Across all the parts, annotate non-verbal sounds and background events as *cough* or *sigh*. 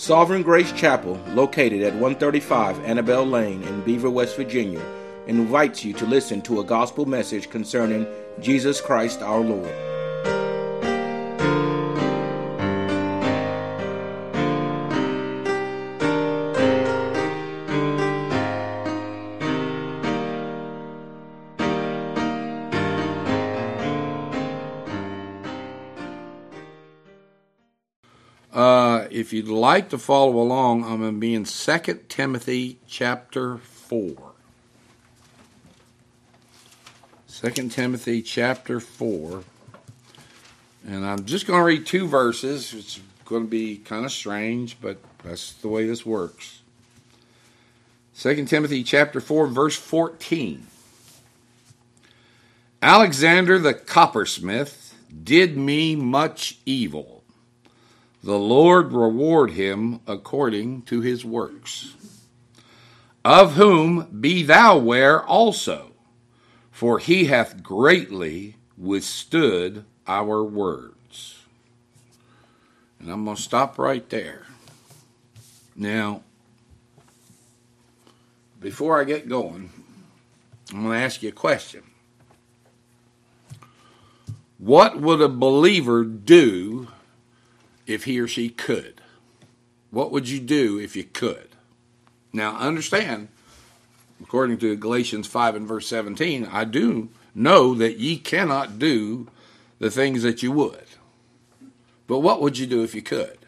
Sovereign Grace Chapel, located at 135 Annabelle Lane in Beaver, West Virginia, invites you to listen to a gospel message concerning Jesus Christ our Lord. If you'd like to follow along, I'm going to be in 2 Timothy chapter 4. 2 Timothy chapter 4. And I'm just going to read two verses. It's going to be kind of strange, but that's the way this works. 2 Timothy chapter 4, verse 14. Alexander the coppersmith did me much evil the Lord reward him according to his works. Of whom be thou ware also, for he hath greatly withstood our words. And I'm going to stop right there. Now, before I get going, I'm going to ask you a question. What would a believer do if he or she could? What would you do if you could? Now, understand, according to Galatians 5 and verse 17, I do know that ye cannot do the things that you would. But what would you do if you could?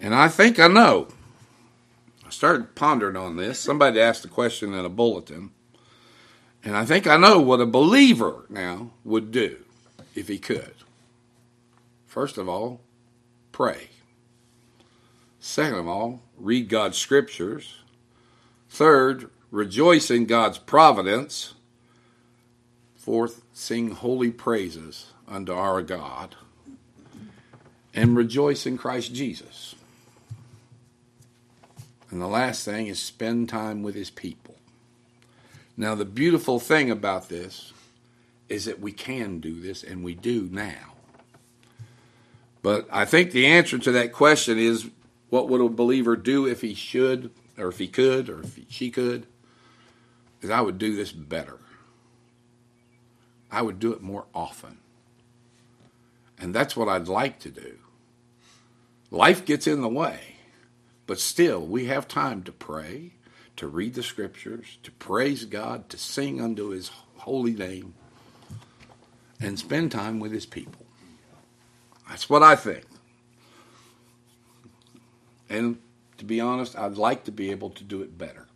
And I think I know. I started pondering on this. Somebody asked a question in a bulletin. And I think I know what a believer now would do if he could. First of all, pray. Second of all, read God's scriptures. Third, rejoice in God's providence. Fourth, sing holy praises unto our God. And rejoice in Christ Jesus. And the last thing is spend time with his people. Now, the beautiful thing about this is that we can do this, and we do now. But I think the answer to that question is what would a believer do if he should, or if he could, or if he, she could? Is I would do this better. I would do it more often. And that's what I'd like to do. Life gets in the way, but still, we have time to pray, to read the scriptures, to praise God, to sing unto his holy name, and spend time with his people. That's what I think. And to be honest, I'd like to be able to do it better.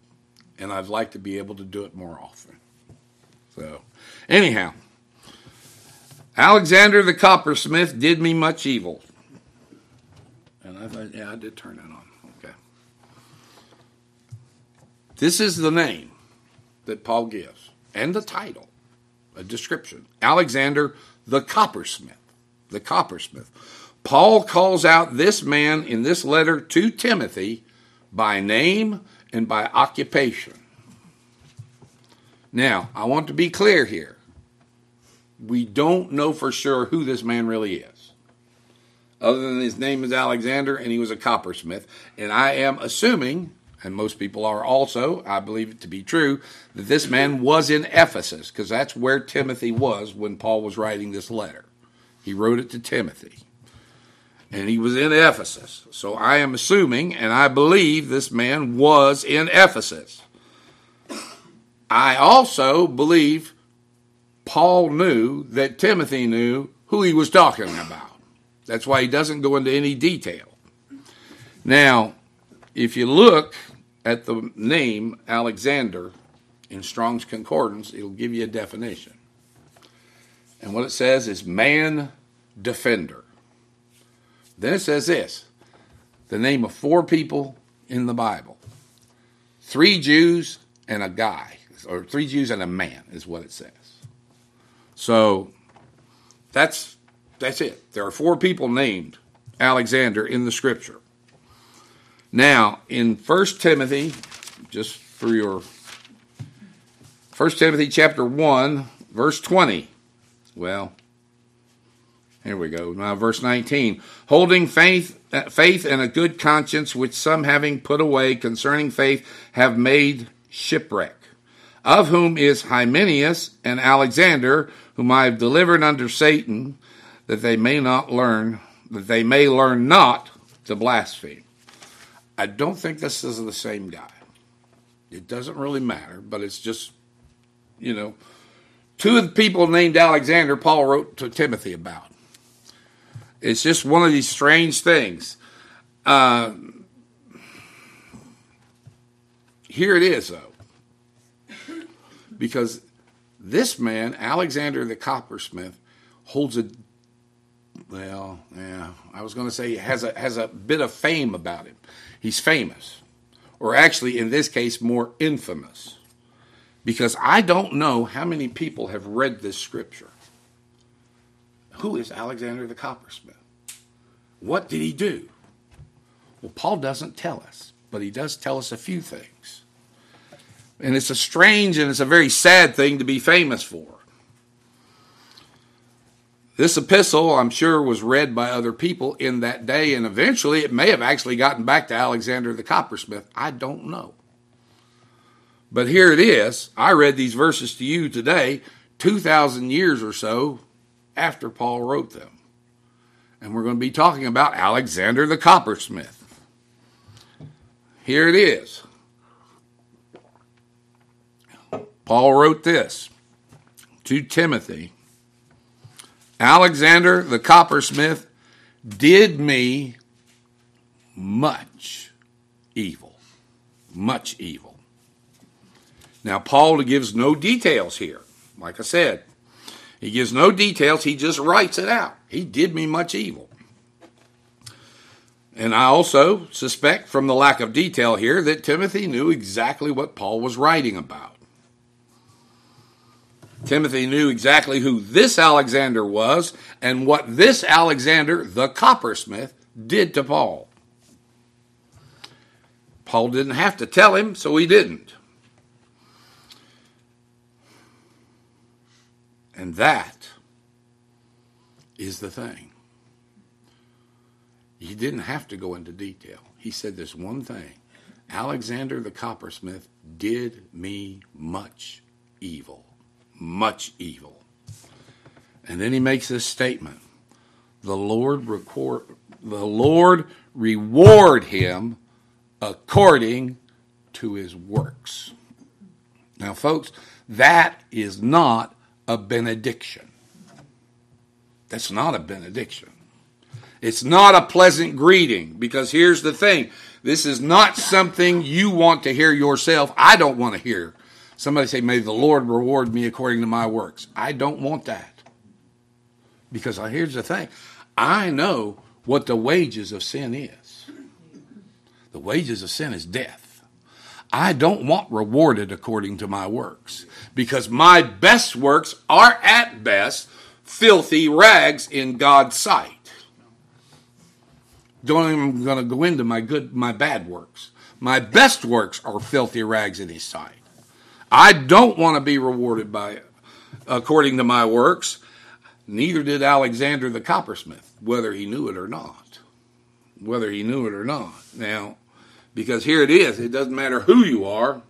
And I'd like to be able to do it more often. So, anyhow, Alexander the coppersmith did me much evil. And I thought, yeah, I did turn that on. Okay. This is the name that Paul gives and the title, a description Alexander the coppersmith the coppersmith. Paul calls out this man in this letter to Timothy by name and by occupation. Now, I want to be clear here. We don't know for sure who this man really is, other than his name is Alexander and he was a coppersmith. And I am assuming, and most people are also, I believe it to be true, that this man was in Ephesus, because that's where Timothy was when Paul was writing this letter. He wrote it to Timothy. And he was in Ephesus. So I am assuming, and I believe this man was in Ephesus. I also believe Paul knew that Timothy knew who he was talking about. That's why he doesn't go into any detail. Now, if you look at the name Alexander in Strong's Concordance, it'll give you a definition. And what it says is man defender. Then it says this the name of four people in the Bible three Jews and a guy, or three Jews and a man, is what it says. So that's that's it. There are four people named Alexander in the scripture. Now, in 1 Timothy, just for your 1 Timothy chapter 1, verse 20. Well, Here we go. Now, verse 19. Holding faith, faith and a good conscience, which some having put away concerning faith have made shipwreck, of whom is Hymenaeus and Alexander, whom I have delivered under Satan, that they may not learn, that they may learn not to blaspheme. I don't think this is the same guy. It doesn't really matter, but it's just, you know, two of the people named Alexander Paul wrote to Timothy about. It's just one of these strange things. Uh, here it is, though. Because this man, Alexander the coppersmith, holds a well, yeah, I was going to say has a has a bit of fame about him. He's famous, or actually, in this case, more infamous, because I don't know how many people have read this scripture. Who is Alexander the coppersmith? What did he do? Well, Paul doesn't tell us, but he does tell us a few things. And it's a strange and it's a very sad thing to be famous for. This epistle, I'm sure, was read by other people in that day, and eventually it may have actually gotten back to Alexander the coppersmith. I don't know. But here it is. I read these verses to you today, 2,000 years or so after Paul wrote them. And we're going to be talking about Alexander the coppersmith. Here it is. Paul wrote this to Timothy Alexander the coppersmith did me much evil. Much evil. Now, Paul gives no details here. Like I said, he gives no details, he just writes it out. He did me much evil. And I also suspect from the lack of detail here that Timothy knew exactly what Paul was writing about. Timothy knew exactly who this Alexander was and what this Alexander, the coppersmith, did to Paul. Paul didn't have to tell him, so he didn't. And that is the thing. He didn't have to go into detail. He said this one thing Alexander the coppersmith did me much evil much evil. And then he makes this statement the Lord record, the Lord reward him according to his works. Now, folks, that is not a benediction. That's not a benediction. It's not a pleasant greeting because here's the thing this is not something you want to hear yourself. I don't want to hear Somebody say, May the Lord reward me according to my works. I don't want that. Because here's the thing I know what the wages of sin is. The wages of sin is death. I don't want rewarded according to my works because my best works are at best filthy rags in God's sight. Don't even going to go into my good, my bad works. My best works are filthy rags in His sight. I don't want to be rewarded by according to my works. Neither did Alexander the coppersmith, whether he knew it or not. Whether he knew it or not. Now, because here it is, it doesn't matter who you are,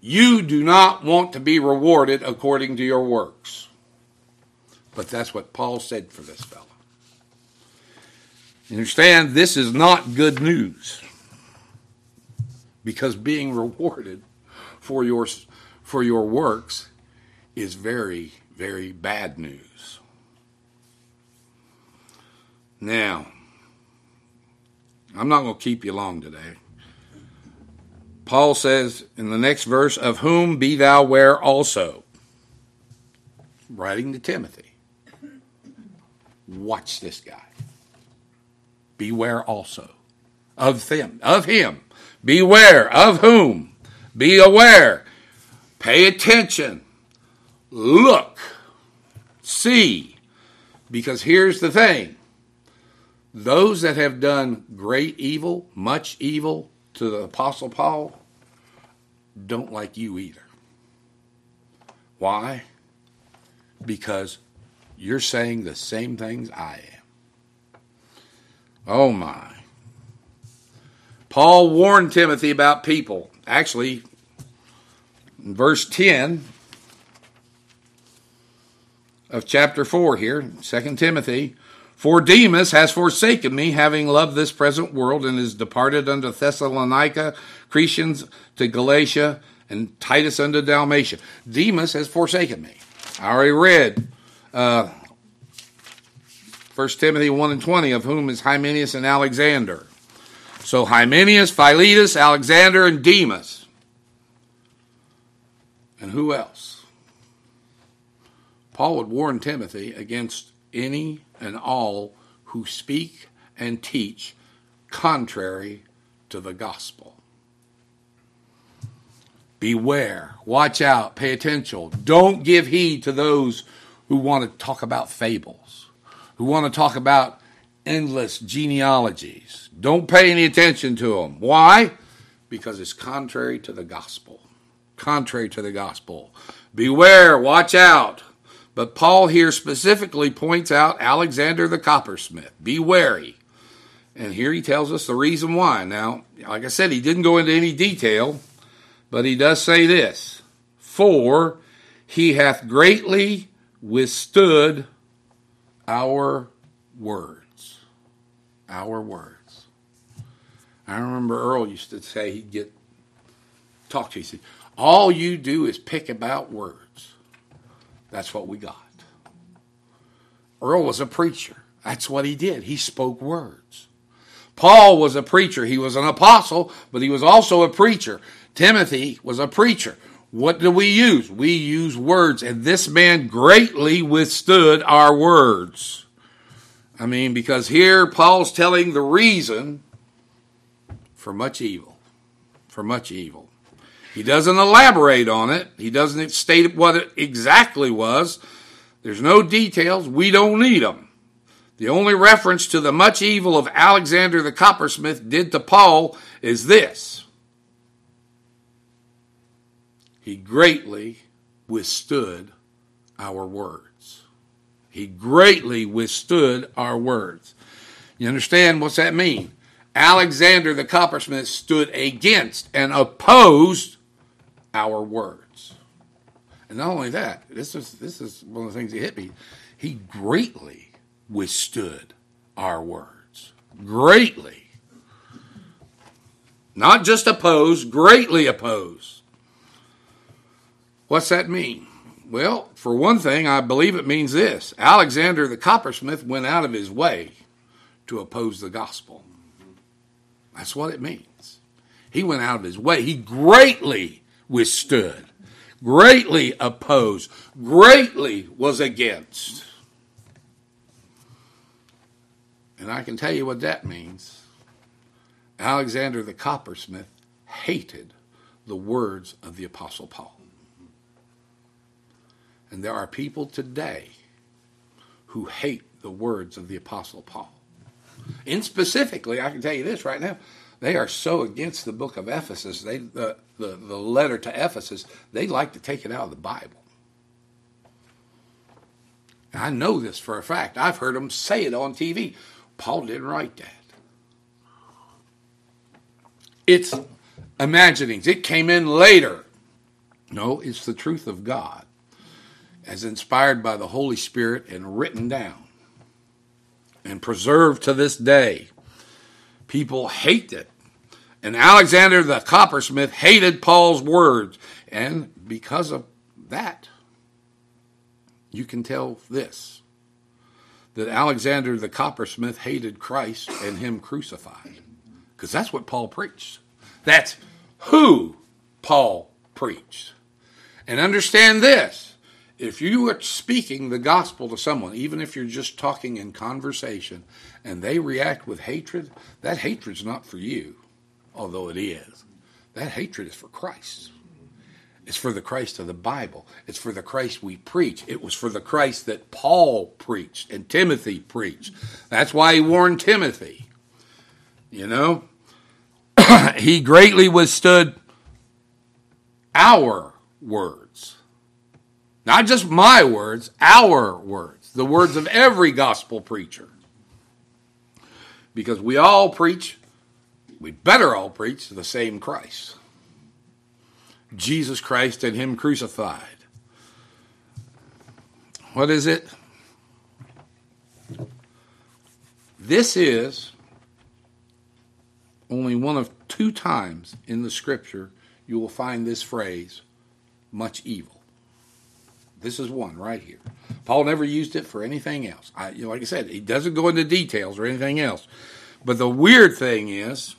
you do not want to be rewarded according to your works. But that's what Paul said for this fellow. You understand, this is not good news. Because being rewarded for your for your works is very, very bad news. Now, I'm not going to keep you long today. Paul says in the next verse, Of whom be thou ware also. Writing to Timothy. Watch this guy. Beware also of them, of him. Beware of whom? Be aware Pay attention. Look. See. Because here's the thing those that have done great evil, much evil to the Apostle Paul, don't like you either. Why? Because you're saying the same things I am. Oh my. Paul warned Timothy about people. Actually, in verse 10 of chapter 4 here, 2 Timothy, for Demas has forsaken me, having loved this present world, and is departed unto Thessalonica, Crescens to Galatia, and Titus unto Dalmatia. Demas has forsaken me. I already read uh, 1 Timothy 1 and 20, of whom is Hymenaeus and Alexander. So Hymenaeus, Philetus, Alexander, and Demas. And who else? Paul would warn Timothy against any and all who speak and teach contrary to the gospel. Beware, watch out, pay attention. Don't give heed to those who want to talk about fables, who want to talk about endless genealogies. Don't pay any attention to them. Why? Because it's contrary to the gospel. Contrary to the gospel. Beware, watch out. But Paul here specifically points out Alexander the coppersmith. Be wary. And here he tells us the reason why. Now, like I said, he didn't go into any detail, but he does say this For he hath greatly withstood our words. Our words. I remember Earl used to say he'd get talk to you. He said, All you do is pick about words. That's what we got. Earl was a preacher. That's what he did. He spoke words. Paul was a preacher. He was an apostle, but he was also a preacher. Timothy was a preacher. What do we use? We use words, and this man greatly withstood our words. I mean, because here Paul's telling the reason for much evil. For much evil. He doesn't elaborate on it. He doesn't state what it exactly was. There's no details. We don't need them. The only reference to the much evil of Alexander the coppersmith did to Paul is this He greatly withstood our words. He greatly withstood our words. You understand what's that mean? Alexander the coppersmith stood against and opposed our words. And not only that, this is this is one of the things that hit me. He greatly withstood our words. Greatly. Not just oppose, greatly oppose. What's that mean? Well, for one thing, I believe it means this Alexander the coppersmith went out of his way to oppose the gospel. That's what it means. He went out of his way. He greatly withstood, greatly opposed, greatly was against. And I can tell you what that means. Alexander the coppersmith hated the words of the Apostle Paul. And there are people today who hate the words of the Apostle Paul. And specifically, I can tell you this right now they are so against the book of Ephesus, they, the, the, the letter to Ephesus, they like to take it out of the Bible. I know this for a fact. I've heard them say it on TV. Paul didn't write that. It's imaginings. It came in later. No, it's the truth of God as inspired by the Holy Spirit and written down and preserved to this day. People hate it. And Alexander the coppersmith hated Paul's words. And because of that, you can tell this that Alexander the coppersmith hated Christ and him crucified. Because that's what Paul preached. That's who Paul preached. And understand this if you are speaking the gospel to someone, even if you're just talking in conversation, and they react with hatred, that hatred's not for you, although it is. That hatred is for Christ. It's for the Christ of the Bible. It's for the Christ we preach. It was for the Christ that Paul preached and Timothy preached. That's why he warned Timothy. You know, *clears throat* he greatly withstood our words. Not just my words, our words, the words of every gospel preacher. Because we all preach, we better all preach the same Christ Jesus Christ and Him crucified. What is it? This is only one of two times in the scripture you will find this phrase, much evil. This is one right here. Paul never used it for anything else. I, you know, like I said, he doesn't go into details or anything else. But the weird thing is,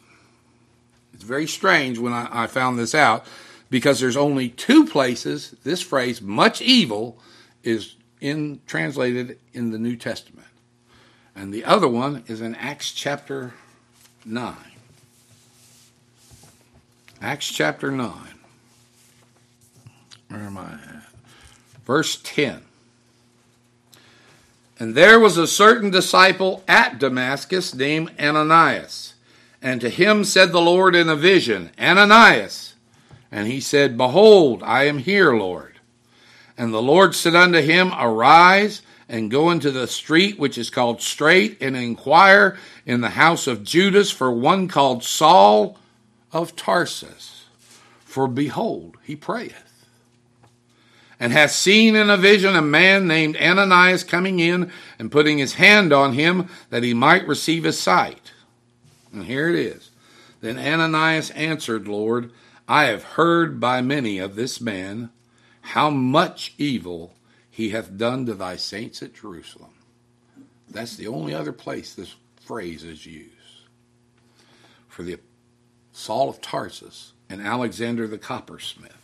it's very strange when I, I found this out because there's only two places this phrase "much evil" is in translated in the New Testament. And the other one is in Acts chapter 9. Acts chapter 9. Where am I at? Verse 10. And there was a certain disciple at Damascus named Ananias. And to him said the Lord in a vision, Ananias. And he said, Behold, I am here, Lord. And the Lord said unto him, Arise and go into the street which is called Straight, and inquire in the house of Judas for one called Saul of Tarsus. For behold, he prayeth, and hath seen in a vision a man named Ananias coming in and putting his hand on him that he might receive his sight. And here it is. Then Ananias answered, Lord, I have heard by many of this man how much evil he hath done to thy saints at Jerusalem. That's the only other place this phrase is used. For the Saul of Tarsus and Alexander the coppersmith.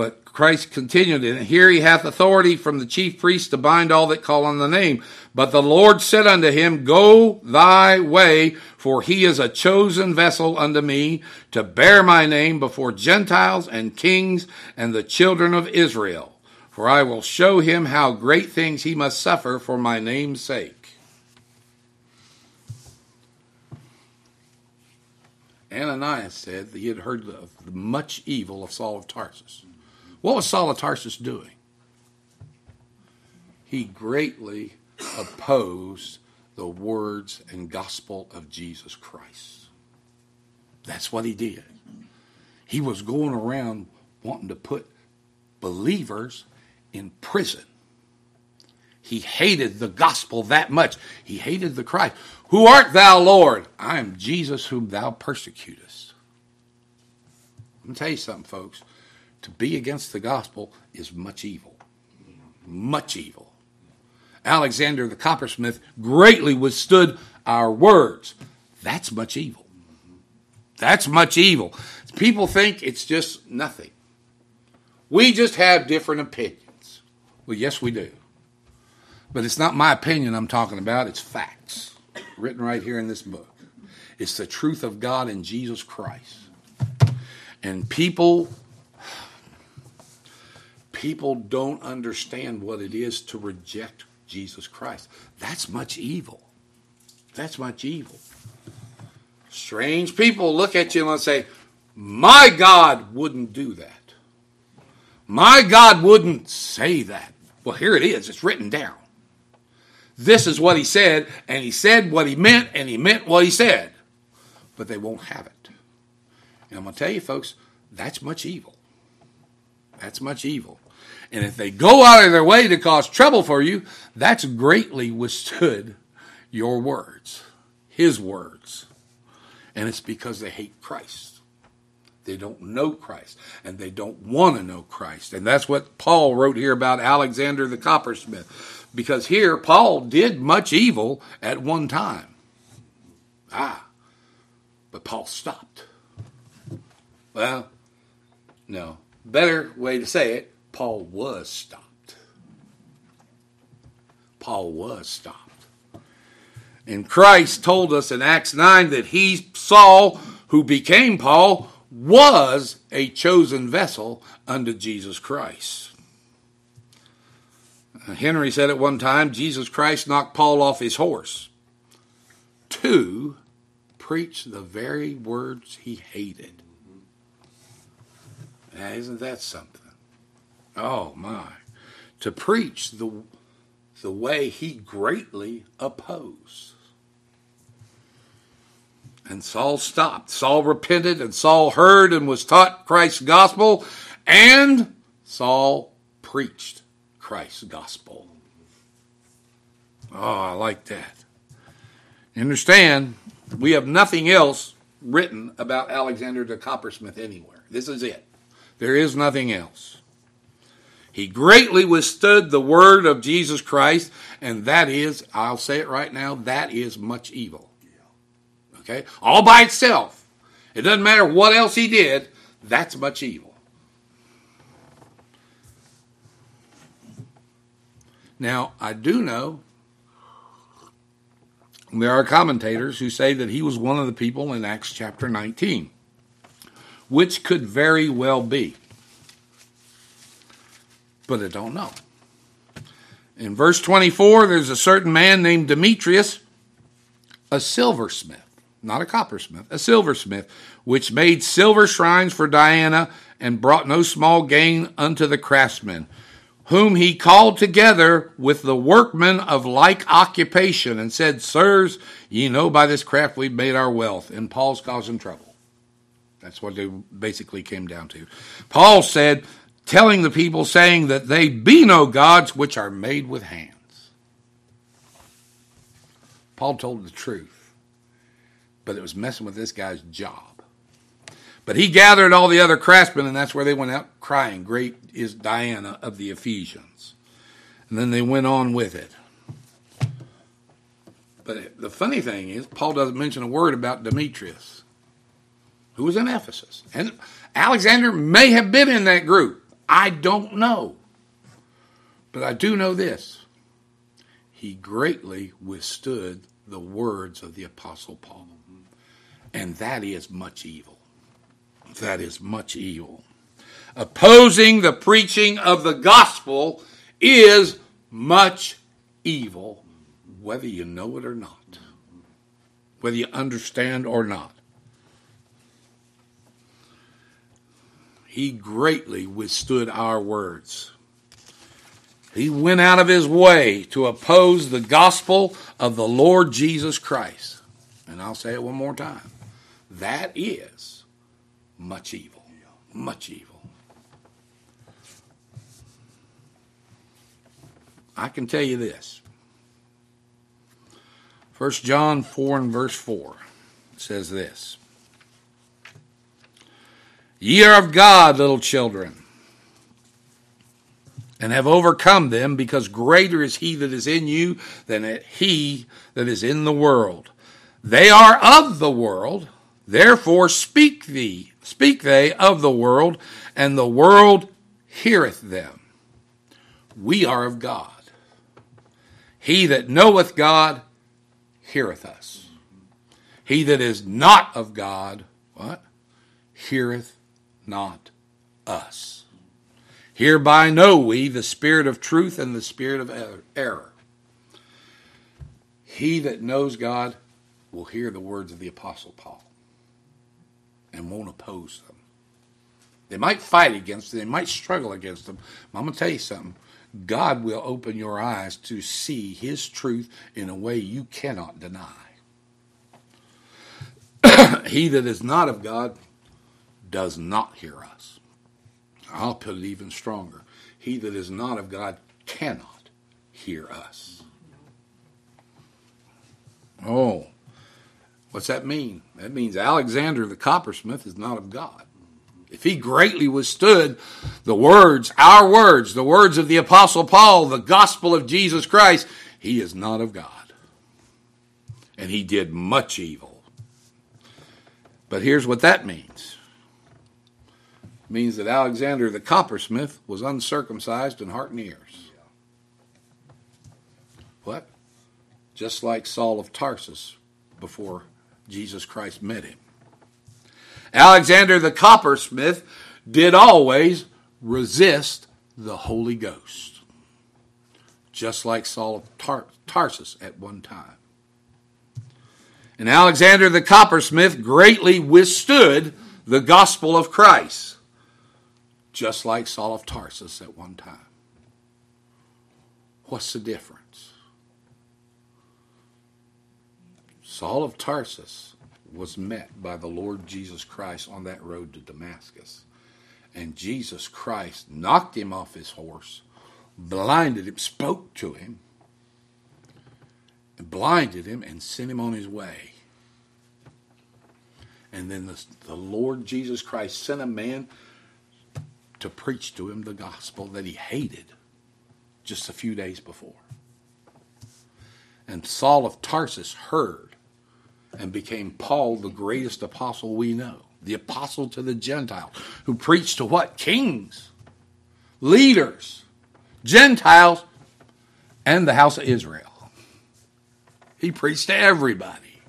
But Christ continued, and here he hath authority from the chief priest to bind all that call on the name. But the Lord said unto him, Go thy way, for he is a chosen vessel unto me to bear my name before Gentiles and kings and the children of Israel for I will show him how great things he must suffer for my name's sake. Ananias said that he had heard of the much evil of Saul of Tarsus. What was Saul of Tarsus doing? He greatly opposed the words and gospel of Jesus Christ. That's what he did. He was going around wanting to put believers in prison. He hated the gospel that much. He hated the Christ. Who art thou, Lord? I am Jesus whom thou persecutest. Let me tell you something, folks. To be against the gospel is much evil. Much evil. Alexander the coppersmith greatly withstood our words. That's much evil. That's much evil. People think it's just nothing. We just have different opinions. Well, yes, we do. But it's not my opinion I'm talking about, it's facts written right here in this book. It's the truth of God in Jesus Christ. And people people don't understand what it is to reject Jesus Christ. That's much evil. That's much evil. Strange people look at you and say, My God wouldn't do that. My God wouldn't say that. Well, here it is. It's written down. This is what he said, and he said what he meant, and he meant what he said. But they won't have it. And I'm going to tell you, folks, that's much evil. That's much evil. And if they go out of their way to cause trouble for you, that's greatly withstood your words, his words. And it's because they hate Christ. They don't know Christ and they don't want to know Christ. And that's what Paul wrote here about Alexander the coppersmith. Because here, Paul did much evil at one time. Ah, but Paul stopped. Well, no. Better way to say it, Paul was stopped. Paul was stopped. And Christ told us in Acts 9 that he, Saul, who became Paul, was a chosen vessel unto Jesus Christ. Uh, Henry said at one time Jesus Christ knocked Paul off his horse to preach the very words he hated. Now, isn't that something? Oh my. To preach the the way he greatly opposed. And Saul stopped. Saul repented, and Saul heard and was taught Christ's gospel, and Saul preached Christ's gospel. Oh, I like that. Understand, we have nothing else written about Alexander the coppersmith anywhere. This is it. There is nothing else. He greatly withstood the word of Jesus Christ, and that is, I'll say it right now, that is much evil. Okay? All by itself. It doesn't matter what else he did, that's much evil. Now, I do know there are commentators who say that he was one of the people in Acts chapter 19, which could very well be. But I don't know. In verse 24, there's a certain man named Demetrius, a silversmith, not a coppersmith, a silversmith, which made silver shrines for Diana and brought no small gain unto the craftsmen whom he called together with the workmen of like occupation and said, Sirs, ye know by this craft we've made our wealth. And Paul's causing trouble. That's what they basically came down to. Paul said, telling the people, saying that they be no gods which are made with hands. Paul told the truth, but it was messing with this guy's job. But he gathered all the other craftsmen, and that's where they went out crying, Great is Diana of the Ephesians. And then they went on with it. But the funny thing is, Paul doesn't mention a word about Demetrius, who was in Ephesus. And Alexander may have been in that group. I don't know. But I do know this he greatly withstood the words of the Apostle Paul. And that is much evil that is much evil. Opposing the preaching of the gospel is much evil, whether you know it or not, whether you understand or not. He greatly withstood our words. He went out of his way to oppose the gospel of the Lord Jesus Christ. And I'll say it one more time. That is much evil. Much evil. I can tell you this. 1 John 4 and verse 4 says this Ye are of God, little children, and have overcome them, because greater is he that is in you than he that is in the world. They are of the world, therefore speak thee speak they of the world, and the world heareth them. We are of God. He that knoweth God heareth us. He that is not of God, what? Heareth not us. Hereby know we the spirit of truth and the spirit of error. He that knows God will hear the words of the Apostle Paul and won't oppose them. They might fight against them, they might struggle against them. I'm going to tell you something. God will open your eyes to see His truth in a way you cannot deny. *clears throat* he that is not of God does not hear us. I'll put it even stronger. He that is not of God cannot hear us. Oh, What's that mean? That means Alexander the coppersmith is not of God. If he greatly withstood the words, our words, the words of the Apostle Paul, the gospel of Jesus Christ, he is not of God. And he did much evil. But here's what that means means that Alexander the coppersmith was uncircumcised in heart and ears. What? Just like Saul of Tarsus before Jesus Christ met him. Alexander the coppersmith did always resist the Holy Ghost, just like Saul of Tar- Tarsus at one time. And Alexander the coppersmith greatly withstood the gospel of Christ, just like Saul of Tarsus at one time. What's the difference? Saul of Tarsus was met by the Lord Jesus Christ on that road to Damascus. And Jesus Christ knocked him off his horse, blinded him, spoke to him, blinded him, and sent him on his way. And then the, the Lord Jesus Christ sent a man to preach to him the gospel that he hated just a few days before. And Saul of Tarsus heard and became Paul, the greatest apostle we know, the apostle to the Gentiles, who preached to what? Kings, leaders, Gentiles, and the house of Israel. He preached to everybody.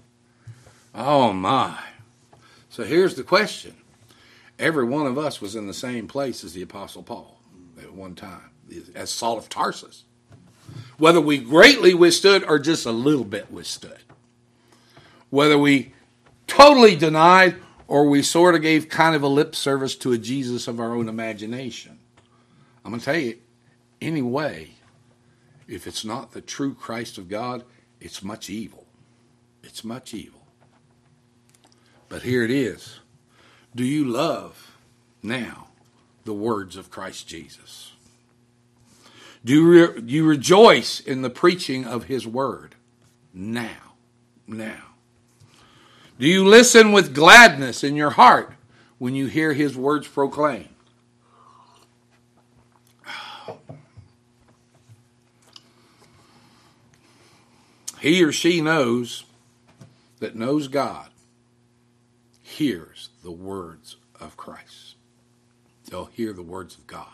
Oh my. So here's the question every one of us was in the same place as the Apostle Paul at one time, as Saul of Tarsus. Whether we greatly withstood or just a little bit withstood. Whether we totally denied or we sort of gave kind of a lip service to a Jesus of our own imagination. I'm going to tell you, anyway, if it's not the true Christ of God, it's much evil. It's much evil. But here it is. Do you love now the words of Christ Jesus? Do you, re- you rejoice in the preaching of his word now? Now. Do you listen with gladness in your heart when you hear his words proclaimed? He or she knows that knows God hears the words of Christ. They'll hear the words of God.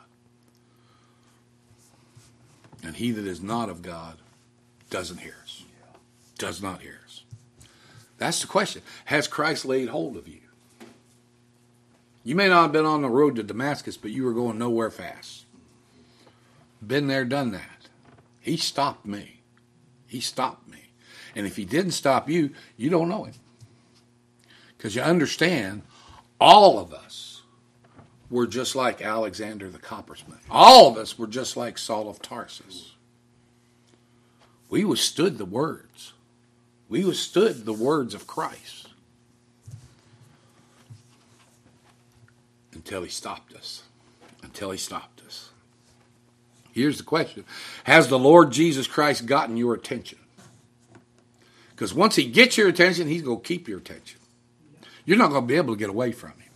And he that is not of God doesn't hear us. Does not hear us. That's the question. Has Christ laid hold of you? You may not have been on the road to Damascus, but you were going nowhere fast. Been there, done that. He stopped me. He stopped me. And if he didn't stop you, you don't know him. Because you understand, all of us were just like Alexander the coppersmith. All of us were just like Saul of Tarsus. We withstood the words. We withstood the words of Christ until he stopped us. Until he stopped us. Here's the question Has the Lord Jesus Christ gotten your attention? Because once he gets your attention, he's going to keep your attention. You're not going to be able to get away from him.